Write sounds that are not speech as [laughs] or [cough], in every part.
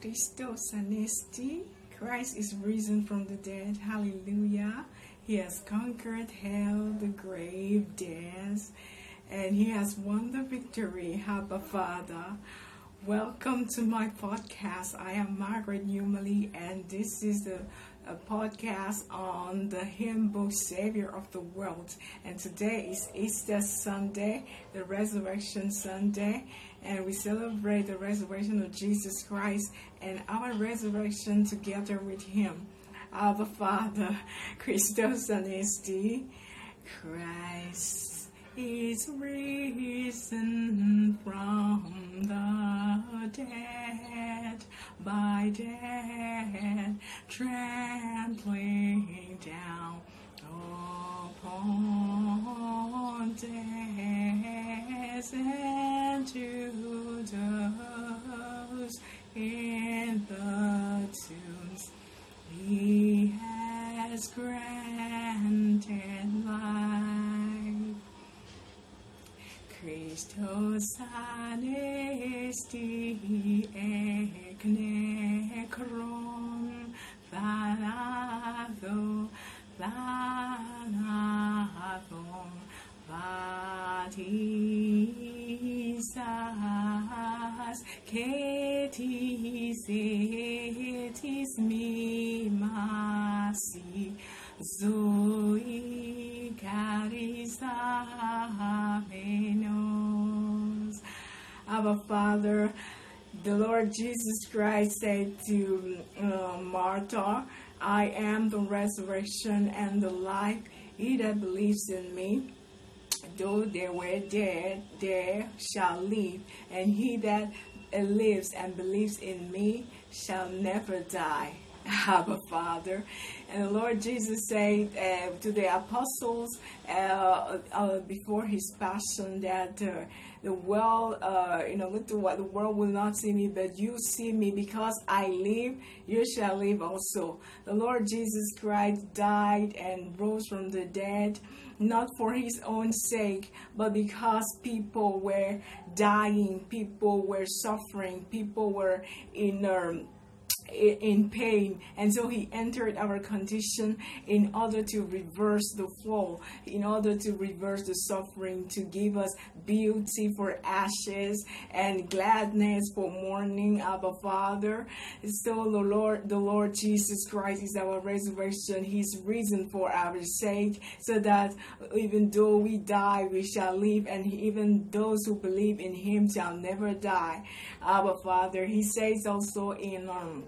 Christos anesti. Christ is risen from the dead. Hallelujah. He has conquered hell, the grave, death, and he has won the victory. Abba Father. Welcome to my podcast. I am Margaret Newmally, and this is the a podcast on the hymn book Savior of the World. And today is Easter Sunday, the Resurrection Sunday, and we celebrate the resurrection of Jesus Christ and our resurrection together with Him. Our Father, [laughs] Christos anesti, Christ is risen from the dead by death, trampling down upon death and to those in the tombs. He has granted life. Christos anesti ek necron thanatho thanathon vatisas ketis etis mimasi zoe carisamenos our Father, the Lord Jesus Christ said to uh, Martha, I am the resurrection and the life. He that believes in me, though they were dead, they shall live. And he that lives and believes in me shall never die. Abba Father. And the Lord Jesus said uh, to the apostles uh, uh, before his passion that uh, the world, uh, you know, look to what the world will not see me, but you see me because I live, you shall live also. The Lord Jesus Christ died and rose from the dead, not for his own sake, but because people were dying, people were suffering, people were in. Um, in pain. And so he entered our condition in order to reverse the fall in order to reverse the suffering to give us beauty for ashes and gladness for mourning our father. So the lord the lord jesus christ is our resurrection he's risen for our sake so that even though we die we shall live and even those who believe in him shall never die. Our father he says also in um,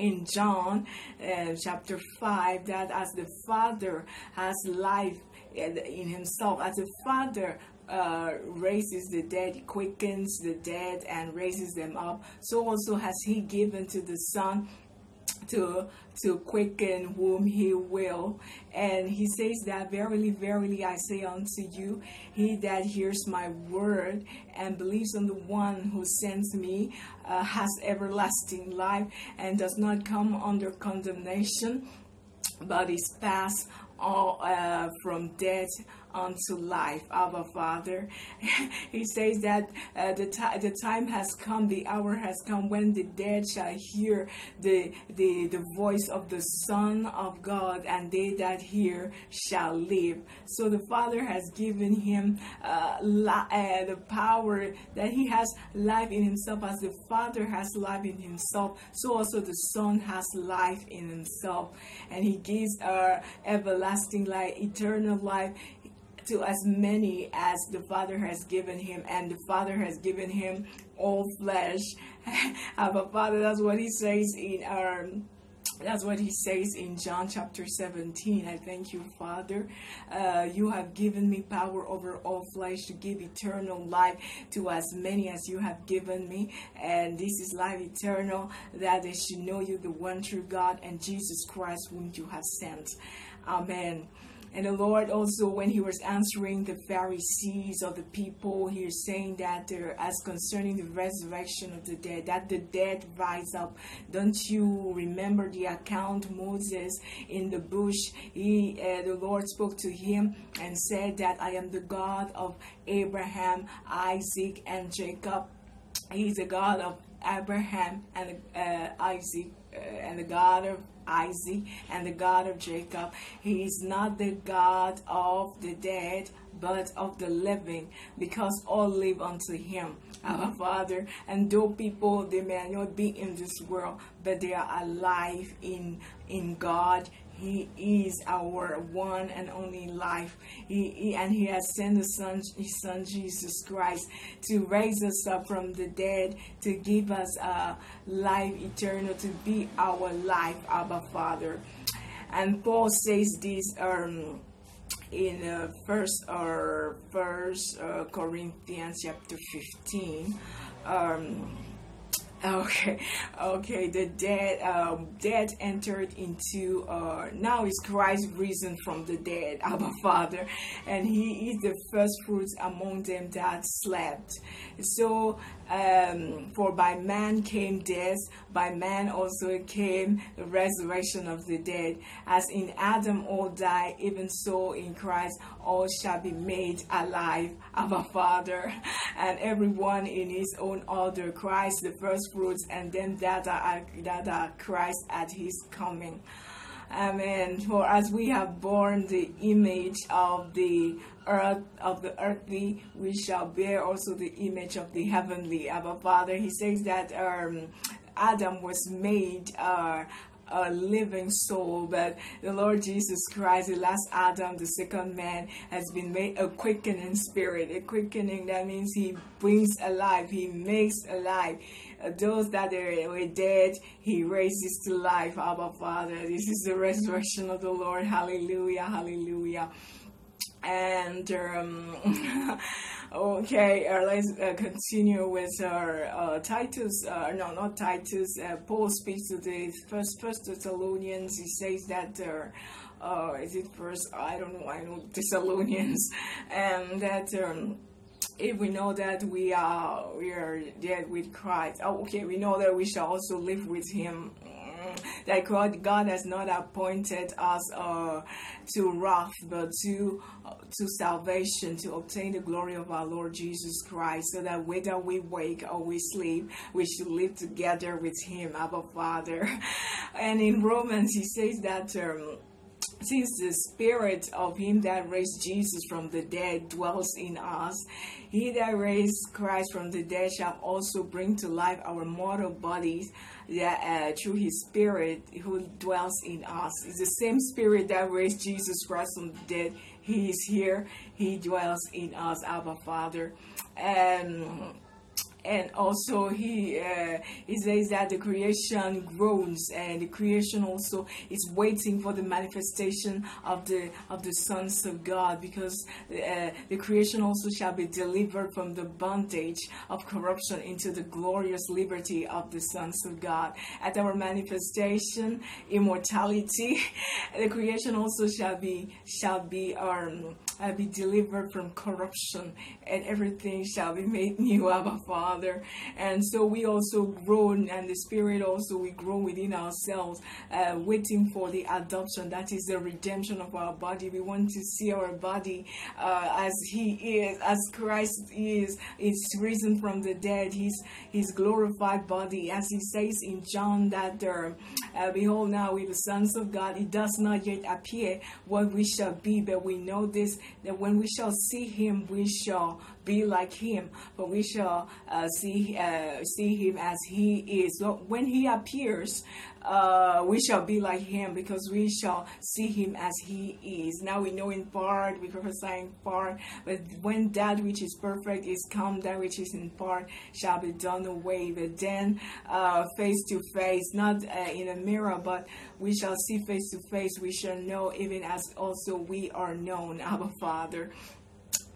in John uh, chapter 5 that as the Father has life in himself, as the Father uh, raises the dead, quickens the dead, and raises them up, so also has He given to the Son to to quicken whom he will. And he says that verily, verily I say unto you, he that hears my word and believes on the one who sends me uh, has everlasting life and does not come under condemnation, but is passed all, uh, from death unto life, our Father. [laughs] he says that uh, the, t- the time has come, the hour has come when the dead shall hear the, the, the voice of the Son of God, and they that hear shall live. So the Father has given him uh, li- uh, the power that he has life in himself, as the Father has life in himself, so also the Son has life in himself. And he gives our everlasting life, eternal life to as many as the Father has given him, and the Father has given him all flesh. [laughs] Our Father, that's what he says in our. Um, that's what he says in John chapter 17. I thank you, Father. Uh, you have given me power over all flesh to give eternal life to as many as you have given me. And this is life eternal, that they should know you, the one true God, and Jesus Christ, whom you have sent. Amen. And the Lord also, when he was answering the Pharisees or the people, he is saying that as concerning the resurrection of the dead, that the dead rise up. Don't you remember the account Moses in the bush? He, uh, the Lord spoke to him and said that I am the God of Abraham, Isaac, and Jacob. He's the God of Abraham and uh, Isaac uh, Uh, and the God of Isaac and the God of Jacob. He is not the God of the dead, but of the living, because all live unto him, our Father. And though people they may not be in this world, but they are alive in in God. He is our one and only life. He, he, and He has sent the Son, His Son Jesus Christ, to raise us up from the dead, to give us a life eternal, to be our life, our Father. And Paul says this. Um, in uh, first or uh, first uh, Corinthians chapter 15 um, [laughs] Okay, okay. The dead, um, dead entered into. Uh, now is Christ risen from the dead, [laughs] our Father, and He is the first fruits among them that slept. So, um, for by man came death, by man also came the resurrection of the dead. As in Adam all die, even so in Christ all shall be made alive, our Father, [laughs] and everyone in His own order. Christ the first fruits, and then that are, that are Christ at his coming. Amen. For as we have borne the image of the earth, of the earthly, we shall bear also the image of the heavenly. Our Father, He says that um, Adam was made uh, a living soul, but the Lord Jesus Christ, the last Adam, the second man, has been made a quickening spirit. A quickening, that means he brings alive, he makes alive. Those that were dead, he raises to life. Abba Father, this is the resurrection of the Lord. Hallelujah, hallelujah. And um, [laughs] Okay, uh, let's uh, continue with our uh, Titus. Uh, no, not Titus. Uh, Paul speaks to the first First Thessalonians. He says that. Uh, is it first? I don't know. I know Thessalonians, [laughs] and that. Um, if we know that we are we are dead with Christ, oh, okay, we know that we shall also live with Him that God, God has not appointed us uh, to wrath, but to uh, to salvation, to obtain the glory of our Lord Jesus Christ, so that whether we wake or we sleep, we should live together with Him, our Father. [laughs] And in Romans, He says that. Um, since the spirit of him that raised Jesus from the dead dwells in us, he that raised Christ from the dead shall also bring to life our mortal bodies that uh, through his spirit who dwells in us. It's the same spirit that raised Jesus Christ from the dead. He is here. He dwells in us, our Father. And and also he uh, he says that the creation groans and the creation also is waiting for the manifestation of the of the sons of God because uh, the creation also shall be delivered from the bondage of corruption into the glorious liberty of the sons of God. At our manifestation immortality [laughs] the creation also shall be shall be um uh, be delivered from corruption and everything shall be made new Father Father. And so we also grow, and the Spirit also, we grow within ourselves, uh, waiting for the adoption. That is the redemption of our body. We want to see our body uh, as He is, as Christ is. It's risen from the dead. His His glorified body, as He says in John, that uh, uh, behold, now we the sons of God. It does not yet appear what we shall be, but we know this that when we shall see Him, we shall be like him, but we shall uh, see uh, see him as he is. So when he appears, uh, we shall be like him because we shall see him as he is. Now we know in part, we prophesy in part, but when that which is perfect is come, that which is in part shall be done away. But then, uh, face to face, not uh, in a mirror, but we shall see face to face. We shall know even as also we are known, [laughs] our Father.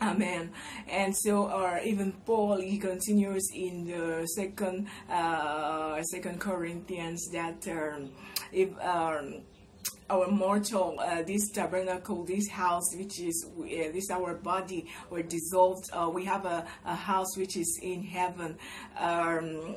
Amen. And so, or even Paul, he continues in the second, uh, second Corinthians that um, if um, our mortal, uh, this tabernacle, this house, which is uh, this our body, were dissolved. Uh, we have a, a, house which is in heaven, um,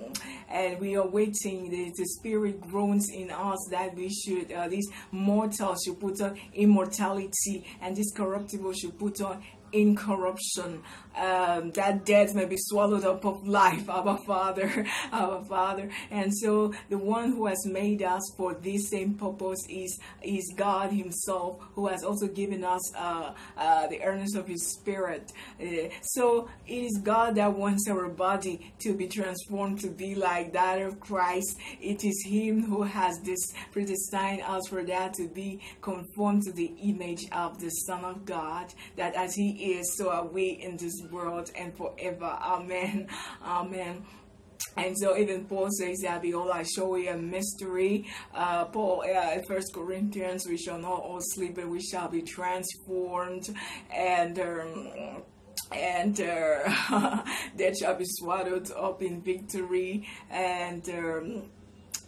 and we are waiting. The, the, Spirit groans in us that we should, uh, this mortal should put on immortality, and this corruptible should put on incorruption. Um, that death may be swallowed up of life, our Father, [laughs] our Father. And so the one who has made us for this same purpose is is God Himself, who has also given us uh, uh, the earnest of His Spirit. Uh, so it is God that wants our body to be transformed to be like that of Christ. It is Him who has this predestined us for that to be conformed to the image of the Son of God. That as He is, so are we in this world and forever. Amen. Amen. And so even Paul says that behold, I show you a mystery. Uh, Paul, uh, First Corinthians, we shall not all sleep, but we shall be transformed, and. Um, and uh, [laughs] that shall be swallowed up in victory, and um,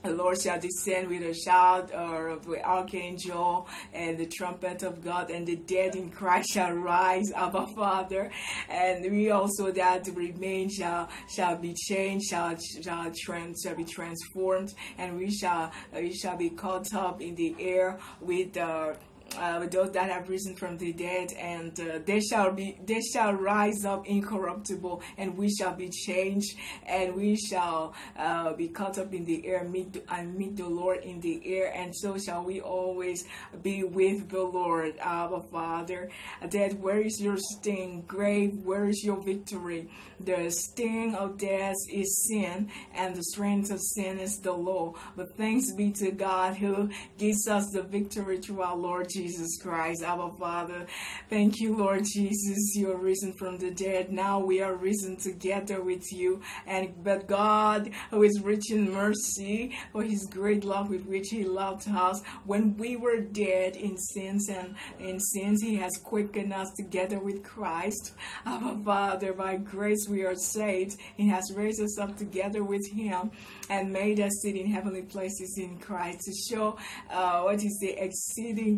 the Lord shall descend with a shout of the archangel and the trumpet of God, and the dead in Christ shall rise, our Father. And we also that remain shall shall be changed, shall shall, trans, shall be transformed, and we shall we shall be caught up in the air with the uh, uh, those that have risen from the dead, and uh, they shall be they shall rise up incorruptible, and we shall be changed, and we shall uh, be caught up in the air, meet and meet the Lord in the air, and so shall we always be with the Lord, our Father. Death, where is your sting? Grave, where is your victory? The sting of death is sin, and the strength of sin is the law. But thanks be to God who gives us the victory through our Lord Jesus Christ, our Father. Thank you, Lord Jesus. You are risen from the dead. Now we are risen together with you. And but God, who is rich in mercy, for his great love with which he loved us, when we were dead in sins and in sins, he has quickened us together with Christ. Our Father, by grace we are saved. He has raised us up together with him and made us sit in heavenly places in Christ to show uh, what is the exceeding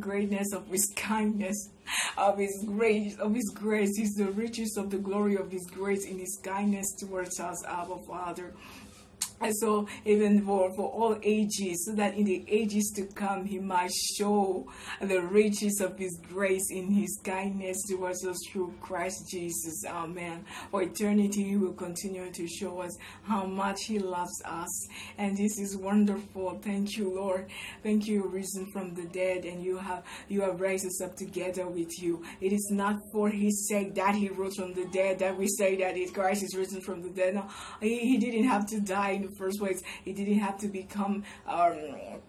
of his kindness of his grace of his grace. Is the riches of the glory of his grace. In his kindness towards us our father so, even for, for all ages, so that in the ages to come, He might show the riches of His grace in His kindness towards us through Christ Jesus. Amen. For eternity, He will continue to show us how much He loves us. And this is wonderful. Thank you, Lord. Thank you, risen from the dead, and you have you have raised us up together with you. It is not for His sake that He rose from the dead that we say that it, Christ is risen from the dead. No, He, he didn't have to die first place. He didn't have to become um,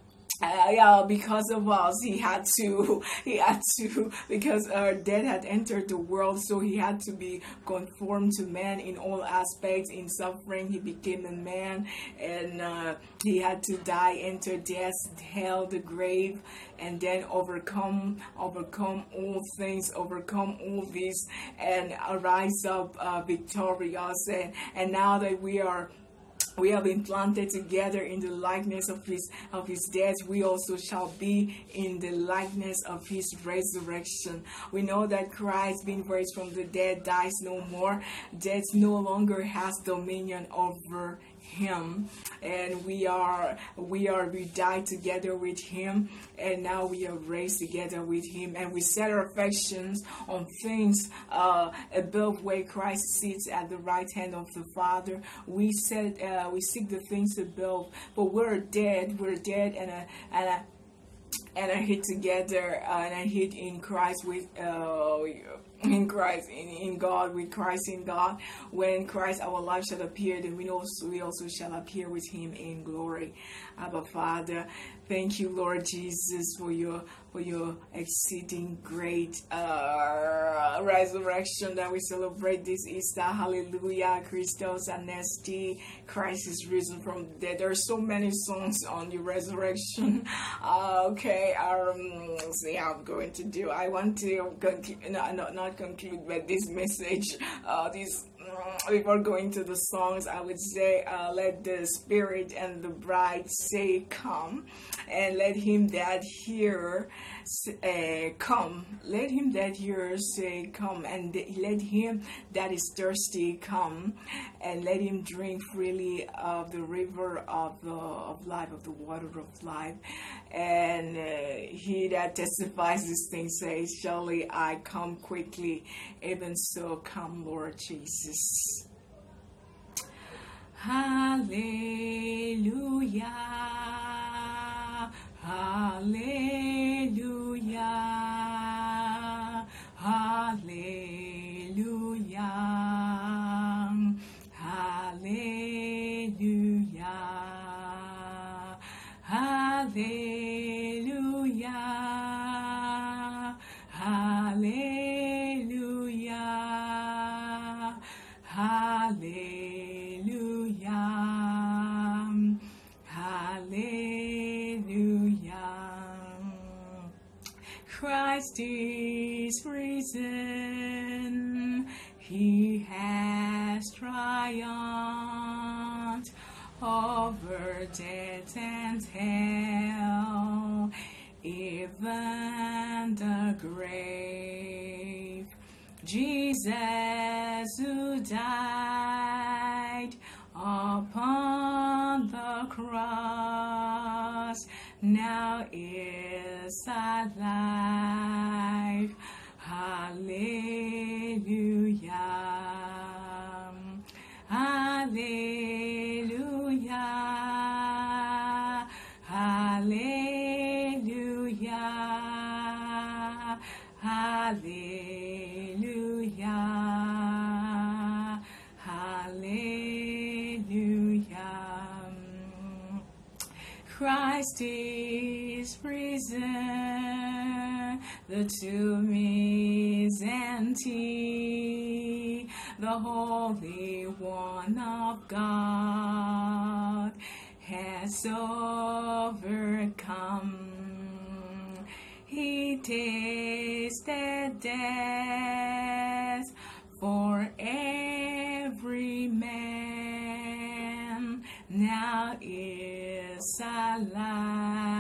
uh, yeah, because of us, he had to, [laughs] he had to, because our death had entered the world, so he had to be conformed to man in all aspects. In suffering, he became a man, and uh, he had to die, enter death, hell, the grave, and then overcome, overcome all things, overcome all this, and rise up uh, victorious. And, and now that we are we have been planted together in the likeness of his of his death. We also shall be in the likeness of his resurrection. We know that christ being raised from the dead dies no more. Death no longer has dominion over him and we are we are we died together with him and now we are raised together with him and we set our affections on things uh, above where christ sits at the right hand of the father. We set uh, we seek the things above but we're dead we're dead and a, and a, and I hid together uh, and I hid in Christ with uh, in Christ, in, in God, with Christ in God. When Christ our life shall appear, then we also we also shall appear with him in glory. Abba Father, thank you, Lord Jesus, for your for your exceeding great uh, resurrection that we celebrate this Easter. Hallelujah. Christos Anesti. Christ is risen from the dead. There are so many songs on the resurrection. Uh, [laughs] okay, um, see how I'm going to do. I want to conclude, no, not, not conclude, but this message, uh, this before going to the songs, I would say, uh, let the Spirit and the bride say, Come, and let him that hear uh, come. Let him that hears say, Come, and let him that is thirsty come, and let him drink freely of the river of, the, of life, of the water of life. And uh, he that testifies these things says, Surely I come quickly, even so come, Lord Jesus. Aleluia, aleluia. Is risen. He has triumphed over death and hell, even the grave. Jesus who died upon the cross now is alive. Hallelujah. Hallelujah. Hallelujah. Hallelujah. Hallelujah. Christ is risen. The tomb empty. The Holy One of God has overcome. He tasted death for every man. Now is alive.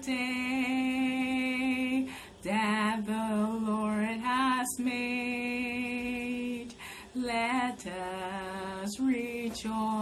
The day that the Lord has made. Let us rejoice.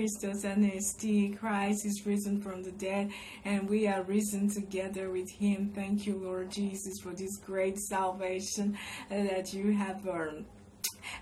Christos Anesti, Christ is risen from the dead, and we are risen together with him. Thank you, Lord Jesus, for this great salvation uh, that you have earned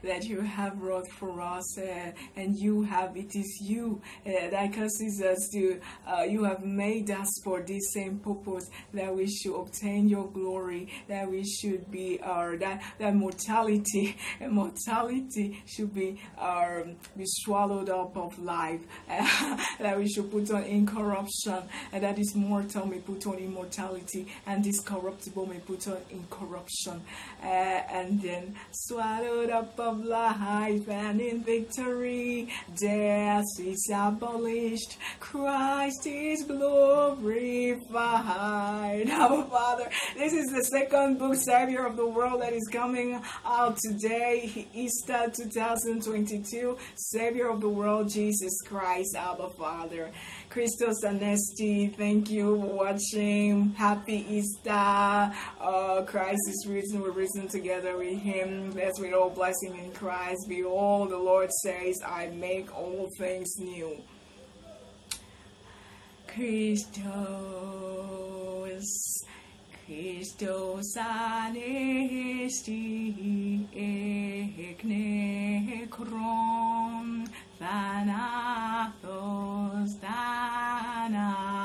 that you have wrought for us, uh, and you have it is you uh, that causes us to. Uh, you have made us for this same purpose that we should obtain your glory, that we should be our that that mortality, [laughs] mortality should be um, be swallowed up of life, [laughs] that we should put on incorruption, and that is mortal may put on immortality, and this corruptible may put on incorruption, uh, and then swallowed up of life, and in victory, death is abolished, Christ is glorified. [laughs] Our Father, this is the second book, Savior of the World, that is coming out today, Easter 2022. Savior of the world, Jesus Christ, our Father. Christos Anesti, thank you for watching. Happy Easter. Uh, Christ is risen. We're risen together with Him. Blessed with all blessing in Christ. Behold, the Lord says, I make all things new. Christos, Christos anesti eknekron, thanathos, thanathon,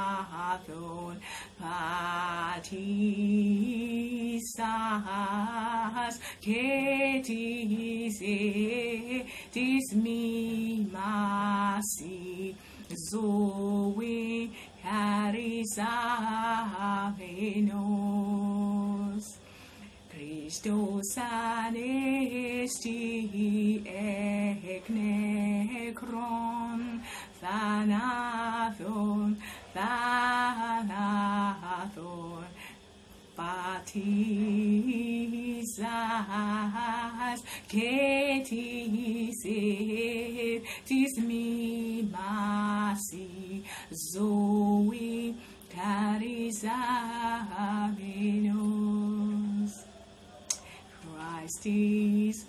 patisas, ketis, tis mimasi, Zoe carisavenos Christos anesti eknekron thanathon thanathon patisas ketis tis mimasi zoe carisavenos Christ is